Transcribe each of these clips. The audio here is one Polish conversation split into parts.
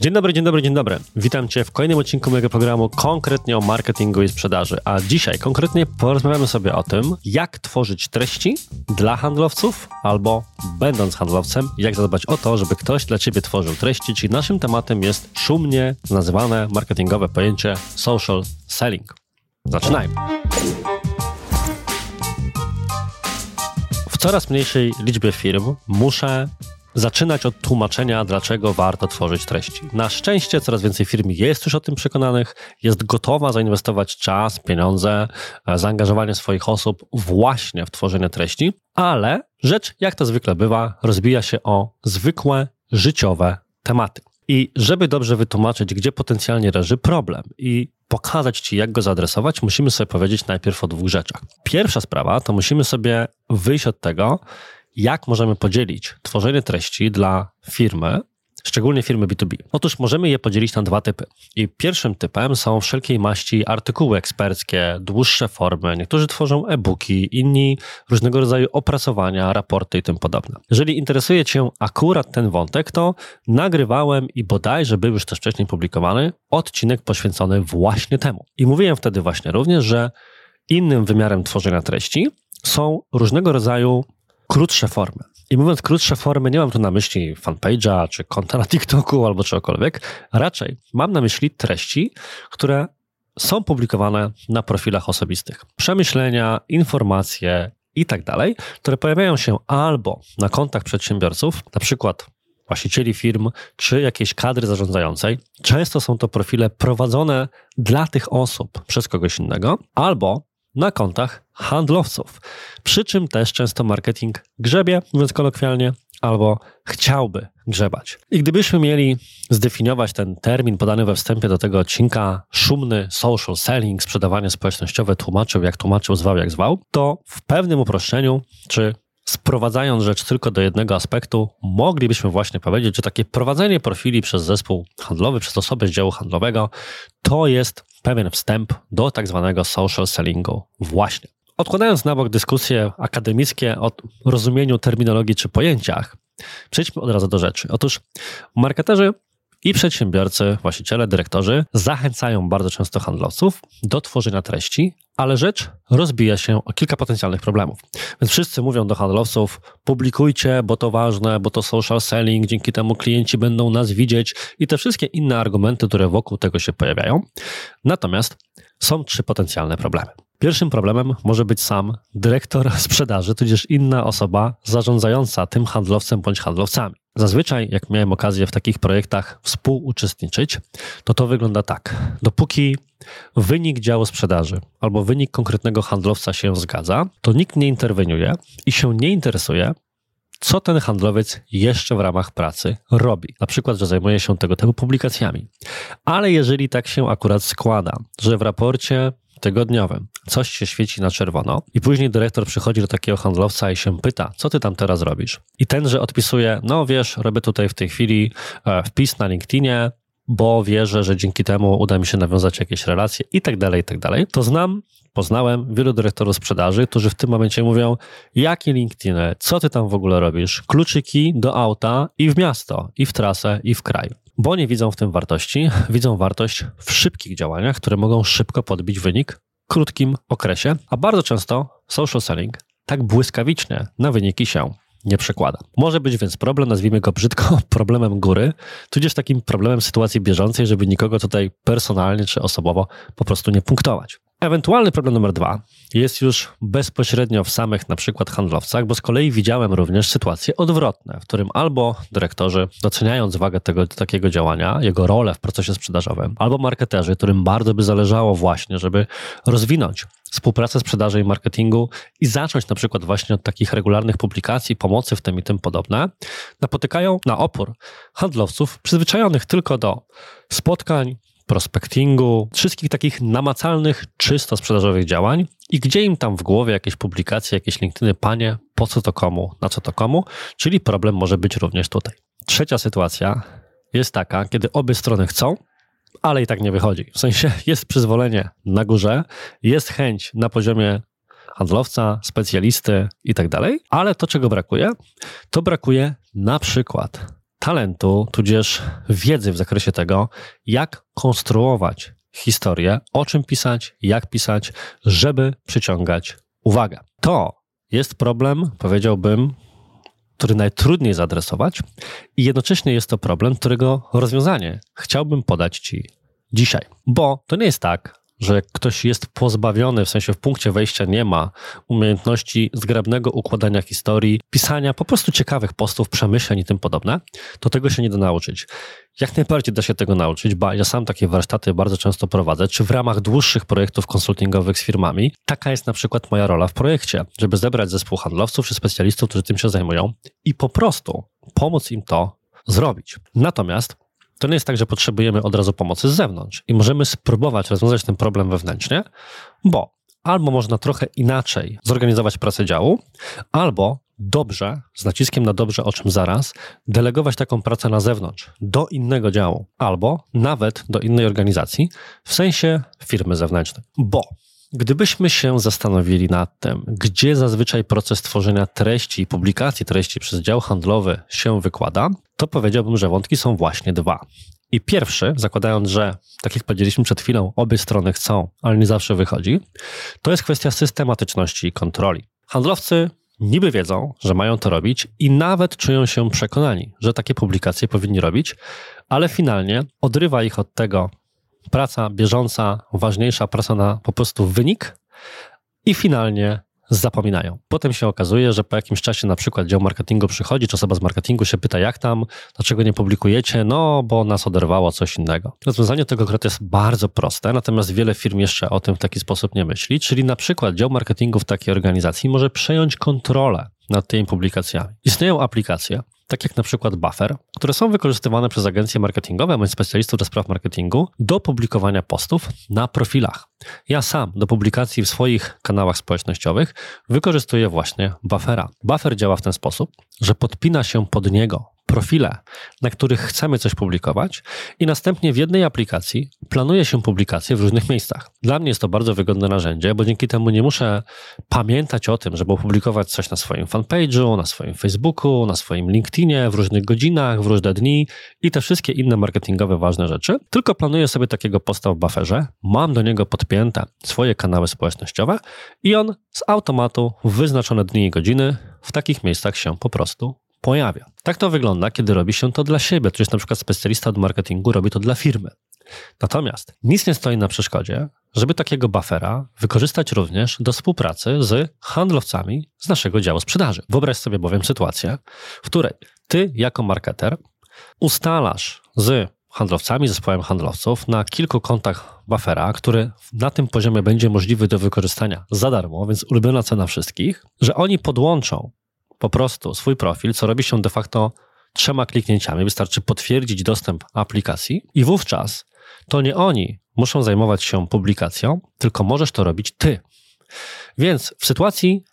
Dzień dobry, dzień dobry, dzień dobry. Witam Cię w kolejnym odcinku mojego programu konkretnie o marketingu i sprzedaży. A dzisiaj konkretnie porozmawiamy sobie o tym, jak tworzyć treści dla handlowców albo będąc handlowcem, jak zadbać o to, żeby ktoś dla Ciebie tworzył treści, czyli naszym tematem jest szumnie nazywane marketingowe pojęcie social selling. Zaczynajmy. W coraz mniejszej liczbie firm muszę zaczynać od tłumaczenia, dlaczego warto tworzyć treści. Na szczęście coraz więcej firm jest już o tym przekonanych, jest gotowa zainwestować czas, pieniądze, e, zaangażowanie swoich osób właśnie w tworzenie treści, ale rzecz, jak to zwykle bywa, rozbija się o zwykłe, życiowe tematy. I żeby dobrze wytłumaczyć, gdzie potencjalnie leży problem i pokazać Ci, jak go zaadresować, musimy sobie powiedzieć najpierw o dwóch rzeczach. Pierwsza sprawa to musimy sobie wyjść od tego, jak możemy podzielić tworzenie treści dla firmy, szczególnie firmy B2B? Otóż możemy je podzielić na dwa typy. I pierwszym typem są wszelkiej maści artykuły eksperckie, dłuższe formy. Niektórzy tworzą e-booki, inni różnego rodzaju opracowania, raporty i tym podobne. Jeżeli interesuje Cię akurat ten wątek, to nagrywałem i bodajże był już też wcześniej publikowany odcinek poświęcony właśnie temu. I mówiłem wtedy właśnie również, że innym wymiarem tworzenia treści są różnego rodzaju krótsze formy. I mówiąc krótsze formy, nie mam tu na myśli fanpage'a, czy konta na TikToku, albo czegokolwiek. Raczej mam na myśli treści, które są publikowane na profilach osobistych. Przemyślenia, informacje i tak dalej, które pojawiają się albo na kontach przedsiębiorców, na przykład właścicieli firm, czy jakiejś kadry zarządzającej. Często są to profile prowadzone dla tych osób przez kogoś innego, albo na kontach handlowców. Przy czym też często marketing grzebie, mówiąc kolokwialnie, albo chciałby grzebać. I gdybyśmy mieli zdefiniować ten termin podany we wstępie do tego odcinka, szumny social selling, sprzedawanie społecznościowe, tłumaczył jak tłumaczył, zwał jak zwał, to w pewnym uproszczeniu, czy sprowadzając rzecz tylko do jednego aspektu, moglibyśmy właśnie powiedzieć, że takie prowadzenie profili przez zespół handlowy, przez osobę z działu handlowego, to jest pewien wstęp do tak zwanego social sellingu właśnie. Odkładając na bok dyskusje akademickie o rozumieniu terminologii czy pojęciach, przejdźmy od razu do rzeczy. Otóż marketerzy i przedsiębiorcy, właściciele, dyrektorzy zachęcają bardzo często handlowców do tworzenia treści, ale rzecz rozbija się o kilka potencjalnych problemów. Więc wszyscy mówią do handlowców: publikujcie, bo to ważne, bo to social selling, dzięki temu klienci będą nas widzieć i te wszystkie inne argumenty, które wokół tego się pojawiają. Natomiast są trzy potencjalne problemy. Pierwszym problemem może być sam dyrektor sprzedaży, tudzież inna osoba zarządzająca tym handlowcem bądź handlowcami. Zazwyczaj, jak miałem okazję w takich projektach współuczestniczyć, to to wygląda tak. Dopóki wynik działu sprzedaży albo wynik konkretnego handlowca się zgadza, to nikt nie interweniuje i się nie interesuje, co ten handlowiec jeszcze w ramach pracy robi. Na przykład, że zajmuje się tego typu publikacjami. Ale jeżeli tak się akurat składa, że w raporcie tygodniowym coś się świeci na czerwono i później dyrektor przychodzi do takiego handlowca i się pyta, co ty tam teraz robisz? I tenże odpisuje, no wiesz, robię tutaj w tej chwili e, wpis na LinkedInie, bo wierzę, że dzięki temu uda mi się nawiązać jakieś relacje i tak dalej, i tak dalej, to znam, poznałem wielu dyrektorów sprzedaży, którzy w tym momencie mówią, jakie LinkedIn, co ty tam w ogóle robisz? Kluczyki do auta i w miasto, i w trasę, i w kraj bo nie widzą w tym wartości, widzą wartość w szybkich działaniach, które mogą szybko podbić wynik w krótkim okresie, a bardzo często social selling tak błyskawicznie na wyniki się nie przekłada. Może być więc problem, nazwijmy go brzydko, problemem góry, tudzież takim problemem sytuacji bieżącej, żeby nikogo tutaj personalnie czy osobowo po prostu nie punktować. Ewentualny problem numer dwa jest już bezpośrednio w samych na przykład handlowcach, bo z kolei widziałem również sytuacje odwrotne, w którym albo dyrektorzy, doceniając wagę tego takiego działania, jego rolę w procesie sprzedażowym, albo marketerzy, którym bardzo by zależało właśnie, żeby rozwinąć współpracę sprzedaży i marketingu i zacząć na przykład właśnie od takich regularnych publikacji, pomocy w tym i tym podobne, napotykają na opór handlowców przyzwyczajonych tylko do spotkań, prospectingu, wszystkich takich namacalnych, czysto sprzedażowych działań i gdzie im tam w głowie jakieś publikacje, jakieś LinkedIny, panie, po co to komu, na co to komu, czyli problem może być również tutaj. Trzecia sytuacja jest taka, kiedy obie strony chcą, ale i tak nie wychodzi. W sensie jest przyzwolenie na górze, jest chęć na poziomie handlowca, specjalisty i tak dalej, ale to czego brakuje, to brakuje na przykład talentu, tudzież wiedzy w zakresie tego, jak konstruować historię, o czym pisać, jak pisać, żeby przyciągać uwagę. To jest problem, powiedziałbym, który najtrudniej zaadresować i jednocześnie jest to problem, którego rozwiązanie chciałbym podać Ci dzisiaj. Bo to nie jest tak, że ktoś jest pozbawiony, w sensie w punkcie wejścia nie ma umiejętności zgrabnego układania historii, pisania po prostu ciekawych postów, przemyśleń i tym podobne, to tego się nie da nauczyć. Jak najbardziej da się tego nauczyć, bo ja sam takie warsztaty bardzo często prowadzę, czy w ramach dłuższych projektów konsultingowych z firmami. Taka jest na przykład moja rola w projekcie, żeby zebrać zespół handlowców czy specjalistów, którzy tym się zajmują i po prostu pomóc im to zrobić. Natomiast to nie jest tak, że potrzebujemy od razu pomocy z zewnątrz i możemy spróbować rozwiązać ten problem wewnętrznie, bo albo można trochę inaczej zorganizować pracę działu, albo dobrze, z naciskiem na dobrze, o czym zaraz, delegować taką pracę na zewnątrz, do innego działu, albo nawet do innej organizacji, w sensie firmy zewnętrznej. Bo Gdybyśmy się zastanowili nad tym, gdzie zazwyczaj proces tworzenia treści i publikacji treści przez dział handlowy się wykłada, to powiedziałbym, że wątki są właśnie dwa. I pierwszy, zakładając, że, tak jak powiedzieliśmy przed chwilą, obie strony chcą, ale nie zawsze wychodzi, to jest kwestia systematyczności i kontroli. Handlowcy niby wiedzą, że mają to robić i nawet czują się przekonani, że takie publikacje powinni robić, ale finalnie odrywa ich od tego praca bieżąca, ważniejsza praca na po prostu wynik i finalnie zapominają. Potem się okazuje, że po jakimś czasie na przykład dział marketingu przychodzi, czy osoba z marketingu się pyta, jak tam, dlaczego nie publikujecie? No, bo nas oderwało coś innego. Rozwiązanie tego akurat jest bardzo proste, natomiast wiele firm jeszcze o tym w taki sposób nie myśli, czyli na przykład dział marketingu w takiej organizacji może przejąć kontrolę nad tymi publikacjami. Istnieją aplikacje, tak jak na przykład Buffer, które są wykorzystywane przez agencje marketingowe bądź specjalistów do spraw marketingu do publikowania postów na profilach. Ja sam do publikacji w swoich kanałach społecznościowych wykorzystuję właśnie Buffera. Buffer działa w ten sposób, że podpina się pod niego profile, na których chcemy coś publikować i następnie w jednej aplikacji planuje się publikacje w różnych miejscach. Dla mnie jest to bardzo wygodne narzędzie, bo dzięki temu nie muszę pamiętać o tym, żeby opublikować coś na swoim fanpage'u, na swoim Facebooku, na swoim LinkedInie, w różnych godzinach, w różne dni i te wszystkie inne marketingowe ważne rzeczy, tylko planuję sobie takiego posta w bufferze, mam do niego podpięte swoje kanały społecznościowe i on z automatu w wyznaczone dni i godziny w takich miejscach się po prostu pojawia. Tak to wygląda, kiedy robi się to dla siebie, to jest na przykład specjalista od marketingu robi to dla firmy. Natomiast nic nie stoi na przeszkodzie, żeby takiego buffera wykorzystać również do współpracy z handlowcami z naszego działu sprzedaży. Wyobraź sobie bowiem sytuację, w której ty jako marketer ustalasz z handlowcami, zespołem handlowców na kilku kontach buffera, który na tym poziomie będzie możliwy do wykorzystania za darmo, więc ulubiona cena wszystkich, że oni podłączą po prostu swój profil, co robi się de facto trzema kliknięciami. Wystarczy potwierdzić dostęp aplikacji i wówczas to nie oni muszą zajmować się publikacją, tylko możesz to robić ty. Więc w sytuacji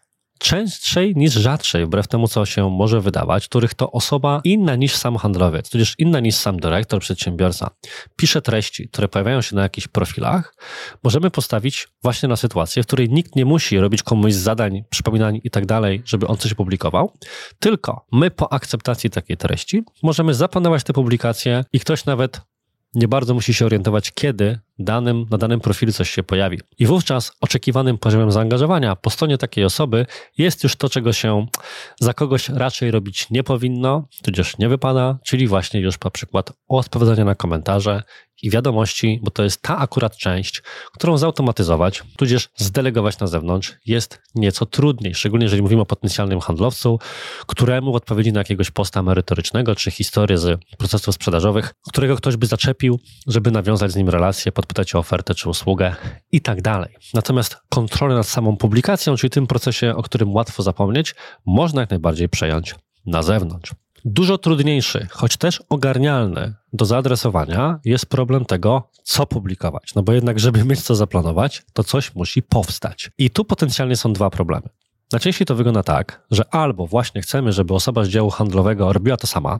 częstszej niż rzadszej, wbrew temu, co się może wydawać, których to osoba inna niż sam handlowiec, tudzież inna niż sam dyrektor, przedsiębiorca, pisze treści, które pojawiają się na jakichś profilach, możemy postawić właśnie na sytuację, w której nikt nie musi robić komuś zadań, przypominań i tak dalej, żeby on coś publikował, tylko my po akceptacji takiej treści możemy zaplanować te publikacje i ktoś nawet nie bardzo musi się orientować, kiedy danym, na danym profilu coś się pojawi. I wówczas oczekiwanym poziomem zaangażowania po stronie takiej osoby jest już to, czego się za kogoś raczej robić nie powinno, tudzież nie wypada, czyli właśnie już na przykład odpowiadanie na komentarze i wiadomości, bo to jest ta akurat część, którą zautomatyzować, tudzież zdelegować na zewnątrz jest nieco trudniej, szczególnie jeżeli mówimy o potencjalnym handlowcu, któremu w odpowiedzi na jakiegoś posta merytorycznego czy historię z procesów sprzedażowych, którego ktoś by zaczepił, żeby nawiązać z nim relację, podpytać o ofertę czy usługę i tak dalej. Natomiast kontrolę nad samą publikacją, czyli tym procesie, o którym łatwo zapomnieć, można jak najbardziej przejąć na zewnątrz. Dużo trudniejszy, choć też ogarnialny do zaadresowania jest problem tego, co publikować. No bo jednak, żeby mieć co zaplanować, to coś musi powstać. I tu potencjalnie są dwa problemy. Najczęściej to wygląda tak, że albo właśnie chcemy, żeby osoba z działu handlowego robiła to sama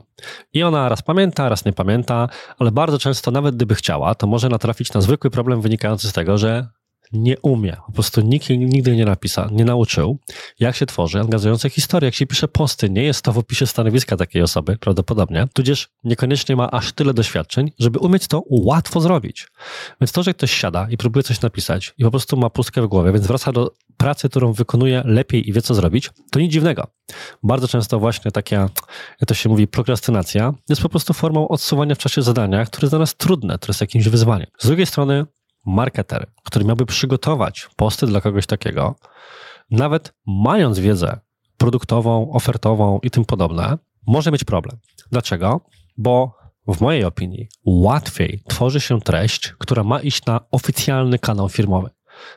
i ona raz pamięta, raz nie pamięta, ale bardzo często nawet gdyby chciała, to może natrafić na zwykły problem wynikający z tego, że nie umie, po prostu nikt nigdy nie napisał, nie nauczył, jak się tworzy angażujące historie, jak się pisze posty. Nie jest to w opisie stanowiska takiej osoby, prawdopodobnie, tudzież niekoniecznie ma aż tyle doświadczeń, żeby umieć to łatwo zrobić. Więc to, że ktoś siada i próbuje coś napisać i po prostu ma pustkę w głowie, więc wraca do pracy, którą wykonuje lepiej i wie, co zrobić, to nic dziwnego. Bardzo często właśnie taka, jak to się mówi, prokrastynacja jest po prostu formą odsuwania w czasie zadania, które jest dla nas trudne, które jest jakimś wyzwaniem. Z drugiej strony marketer, który miałby przygotować posty dla kogoś takiego, nawet mając wiedzę produktową, ofertową i tym podobne, może mieć problem. Dlaczego? Bo w mojej opinii łatwiej tworzy się treść, która ma iść na oficjalny kanał firmowy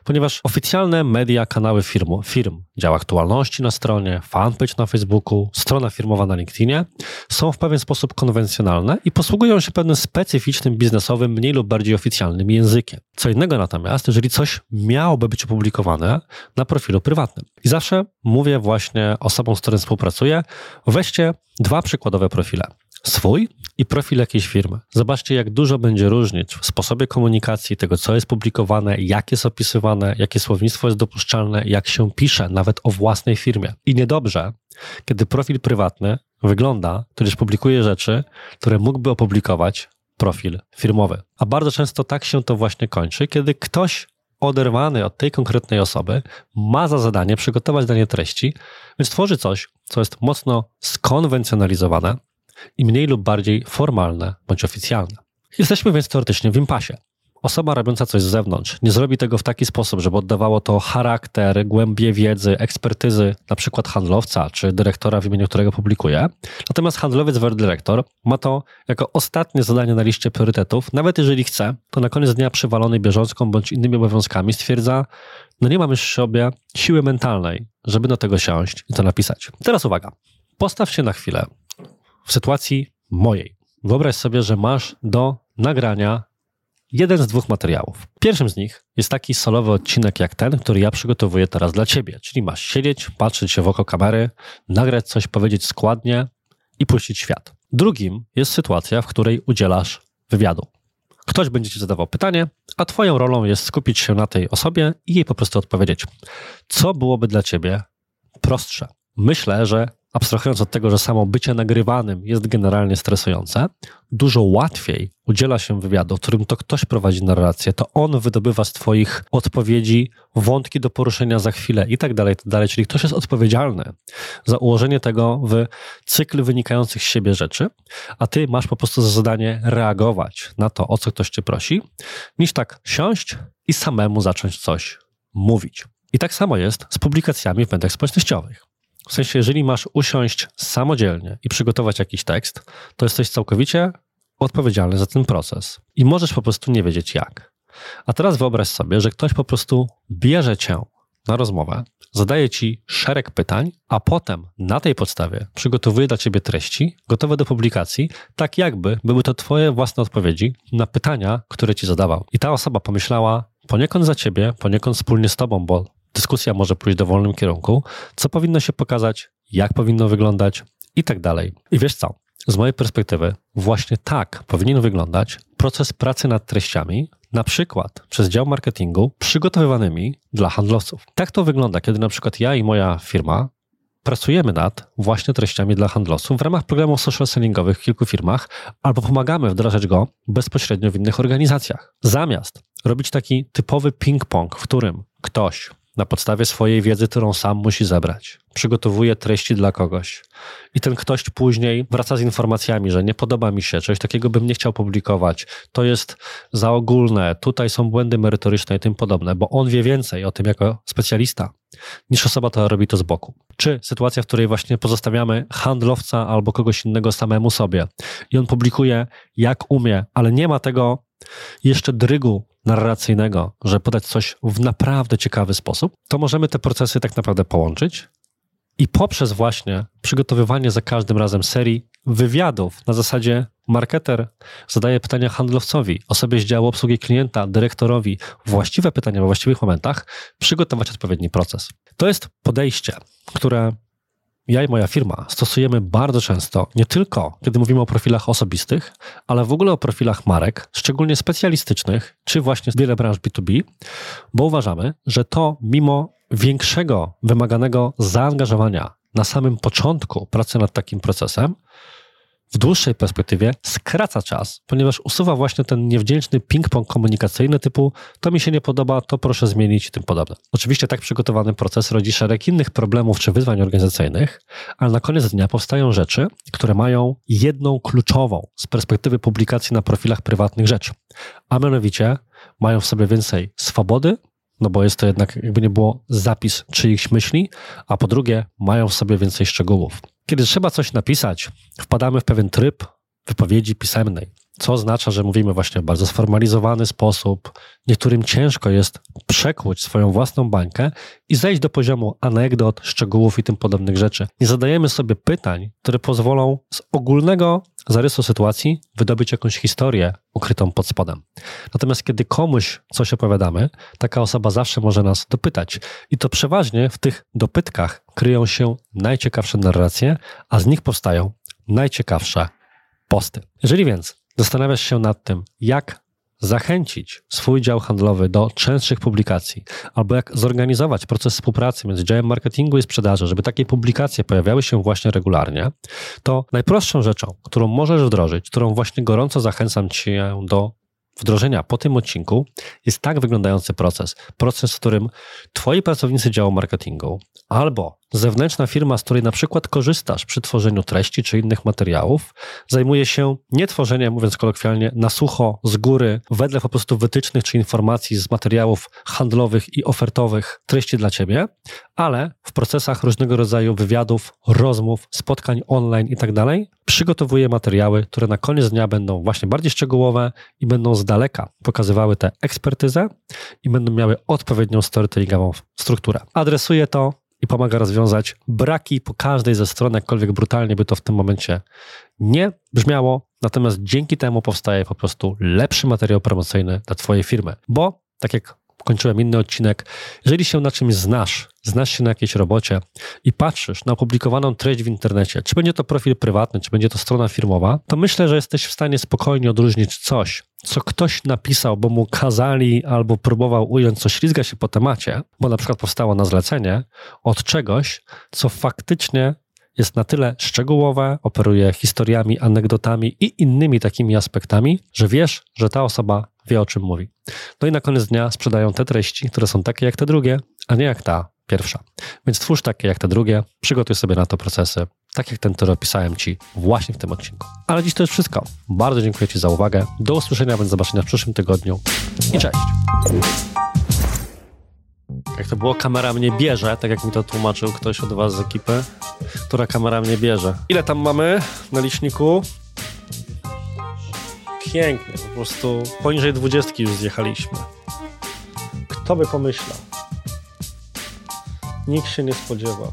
ponieważ oficjalne media, kanały firm, firm dział aktualności na stronie, fanpage na Facebooku, strona firmowa na LinkedInie są w pewien sposób konwencjonalne i posługują się pewnym specyficznym, biznesowym, mniej lub bardziej oficjalnym językiem. Co innego natomiast, jeżeli coś miałoby być opublikowane na profilu prywatnym. I zawsze mówię właśnie osobom, z którymi współpracuję, weźcie dwa przykładowe profile swój i profil jakiejś firmy. Zobaczcie, jak dużo będzie różnic w sposobie komunikacji tego, co jest publikowane, jak jest opisywane, jakie słownictwo jest dopuszczalne, jak się pisze, nawet o własnej firmie. I niedobrze, kiedy profil prywatny wygląda, tudzież publikuje rzeczy, które mógłby opublikować profil firmowy. A bardzo często tak się to właśnie kończy, kiedy ktoś oderwany od tej konkretnej osoby ma za zadanie przygotować danie treści, więc tworzy coś, co jest mocno skonwencjonalizowane, i mniej lub bardziej formalne bądź oficjalne. Jesteśmy więc teoretycznie w impasie. Osoba robiąca coś z zewnątrz nie zrobi tego w taki sposób, żeby oddawało to charakter, głębie wiedzy, ekspertyzy, na przykład handlowca czy dyrektora, w imieniu którego publikuje. Natomiast handlowiec wer dyrektor ma to jako ostatnie zadanie na liście priorytetów. Nawet jeżeli chce, to na koniec dnia przywalony bieżącką bądź innymi obowiązkami stwierdza, no nie mam już w sobie siły mentalnej, żeby do tego siąść i to napisać. Teraz uwaga. Postaw się na chwilę w sytuacji mojej. Wyobraź sobie, że masz do nagrania jeden z dwóch materiałów. Pierwszym z nich jest taki solowy odcinek jak ten, który ja przygotowuję teraz dla ciebie. Czyli masz siedzieć, patrzeć się w oko kamery, nagrać coś, powiedzieć składnie i puścić świat. Drugim jest sytuacja, w której udzielasz wywiadu. Ktoś będzie ci zadawał pytanie, a twoją rolą jest skupić się na tej osobie i jej po prostu odpowiedzieć. Co byłoby dla ciebie prostsze? Myślę, że abstrahując od tego, że samo bycie nagrywanym jest generalnie stresujące, dużo łatwiej udziela się wywiadu, w którym to ktoś prowadzi narrację, to on wydobywa z Twoich odpowiedzi wątki do poruszenia za chwilę i tak dalej, tak dalej. Czyli ktoś jest odpowiedzialny za ułożenie tego w cykl wynikających z siebie rzeczy, a Ty masz po prostu za zadanie reagować na to, o co ktoś Cię prosi, niż tak siąść i samemu zacząć coś mówić. I tak samo jest z publikacjami w mediach społecznościowych. W sensie, jeżeli masz usiąść samodzielnie i przygotować jakiś tekst, to jesteś całkowicie odpowiedzialny za ten proces i możesz po prostu nie wiedzieć jak. A teraz wyobraź sobie, że ktoś po prostu bierze cię na rozmowę, zadaje ci szereg pytań, a potem na tej podstawie przygotowuje dla ciebie treści gotowe do publikacji, tak jakby były to twoje własne odpowiedzi na pytania, które ci zadawał. I ta osoba pomyślała poniekąd za ciebie, poniekąd wspólnie z tobą, bo dyskusja może pójść w dowolnym kierunku, co powinno się pokazać, jak powinno wyglądać i tak dalej. I wiesz co? Z mojej perspektywy, właśnie tak powinien wyglądać proces pracy nad treściami, na przykład przez dział marketingu, przygotowywanymi dla handlowców. Tak to wygląda, kiedy na przykład ja i moja firma pracujemy nad właśnie treściami dla handlowców w ramach programów social sellingowych w kilku firmach, albo pomagamy wdrażać go bezpośrednio w innych organizacjach. Zamiast robić taki typowy ping-pong, w którym ktoś na podstawie swojej wiedzy, którą sam musi zebrać. Przygotowuje treści dla kogoś. I ten ktoś później wraca z informacjami, że nie podoba mi się, coś takiego bym nie chciał publikować, to jest za ogólne, tutaj są błędy merytoryczne i tym podobne, bo on wie więcej o tym jako specjalista, niż osoba, która robi to z boku. Czy sytuacja, w której właśnie pozostawiamy handlowca albo kogoś innego samemu sobie i on publikuje jak umie, ale nie ma tego jeszcze drygu narracyjnego, że podać coś w naprawdę ciekawy sposób, to możemy te procesy tak naprawdę połączyć i poprzez właśnie przygotowywanie za każdym razem serii wywiadów na zasadzie marketer zadaje pytania handlowcowi, osobie z działu obsługi klienta, dyrektorowi, właściwe pytania we właściwych momentach, przygotować odpowiedni proces. To jest podejście, które ja i moja firma stosujemy bardzo często, nie tylko kiedy mówimy o profilach osobistych, ale w ogóle o profilach marek, szczególnie specjalistycznych, czy właśnie wiele branż B2B, bo uważamy, że to mimo większego wymaganego zaangażowania na samym początku pracy nad takim procesem, w dłuższej perspektywie skraca czas, ponieważ usuwa właśnie ten niewdzięczny ping-pong komunikacyjny typu to mi się nie podoba, to proszę zmienić i tym podobne. Oczywiście tak przygotowany proces rodzi szereg innych problemów czy wyzwań organizacyjnych, ale na koniec dnia powstają rzeczy, które mają jedną kluczową z perspektywy publikacji na profilach prywatnych rzecz, a mianowicie mają w sobie więcej swobody, no bo jest to jednak, jakby nie było, zapis czyichś myśli, a po drugie, mają w sobie więcej szczegółów. Kiedy trzeba coś napisać, wpadamy w pewien tryb wypowiedzi pisemnej, co oznacza, że mówimy właśnie w bardzo sformalizowany sposób. Niektórym ciężko jest przekłuć swoją własną bańkę i zejść do poziomu anegdot, szczegółów i tym podobnych rzeczy. Nie zadajemy sobie pytań, które pozwolą z ogólnego zarysu sytuacji wydobyć jakąś historię ukrytą pod spodem. Natomiast kiedy komuś coś opowiadamy, taka osoba zawsze może nas dopytać. I to przeważnie w tych dopytkach kryją się najciekawsze narracje, a z nich powstają najciekawsze posty. Jeżeli więc zastanawiasz się nad tym, jak zachęcić swój dział handlowy do częstszych publikacji, albo jak zorganizować proces współpracy między działem marketingu i sprzedaży, żeby takie publikacje pojawiały się właśnie regularnie, to najprostszą rzeczą, którą możesz wdrożyć, którą właśnie gorąco zachęcam Cię do wdrożenia po tym odcinku jest tak wyglądający proces. Proces, w którym Twoi pracownicy działu marketingu albo zewnętrzna firma, z której na przykład korzystasz przy tworzeniu treści czy innych materiałów, zajmuje się nie tworzeniem, mówiąc kolokwialnie, na sucho, z góry, wedle po prostu wytycznych czy informacji z materiałów handlowych i ofertowych treści dla ciebie, ale w procesach różnego rodzaju wywiadów, rozmów, spotkań online i dalej, przygotowuje materiały, które na koniec dnia będą właśnie bardziej szczegółowe i będą z daleka pokazywały tę ekspertyzę i będą miały odpowiednią storytellingową strukturę. Adresuje to i pomaga rozwiązać braki po każdej ze stron, jakkolwiek brutalnie by to w tym momencie nie brzmiało. Natomiast dzięki temu powstaje po prostu lepszy materiał promocyjny dla Twojej firmy. Bo, tak jak kończyłem inny odcinek, jeżeli się na czymś znasz, znasz się na jakiejś robocie i patrzysz na opublikowaną treść w internecie, czy będzie to profil prywatny, czy będzie to strona firmowa, to myślę, że jesteś w stanie spokojnie odróżnić coś, co ktoś napisał, bo mu kazali albo próbował ująć, co ślizga się po temacie, bo na przykład powstało na zlecenie, od czegoś, co faktycznie jest na tyle szczegółowe, operuje historiami, anegdotami i innymi takimi aspektami, że wiesz, że ta osoba wie o czym mówi. No i na koniec dnia sprzedają te treści, które są takie jak te drugie, a nie jak ta pierwsza. Więc twórz takie jak te drugie, przygotuj sobie na to procesy, tak jak ten, który opisałem Ci właśnie w tym odcinku. Ale dziś to już wszystko. Bardzo dziękuję Ci za uwagę. Do usłyszenia, bądź zobaczenia w przyszłym tygodniu i cześć. Jak to było, kamera mnie bierze, tak jak mi to tłumaczył ktoś od Was z ekipy, która kamera mnie bierze. Ile tam mamy na liczniku? Pięknie, po prostu poniżej dwudziestki już zjechaliśmy. Kto by pomyślał? Nikt się nie spodziewał.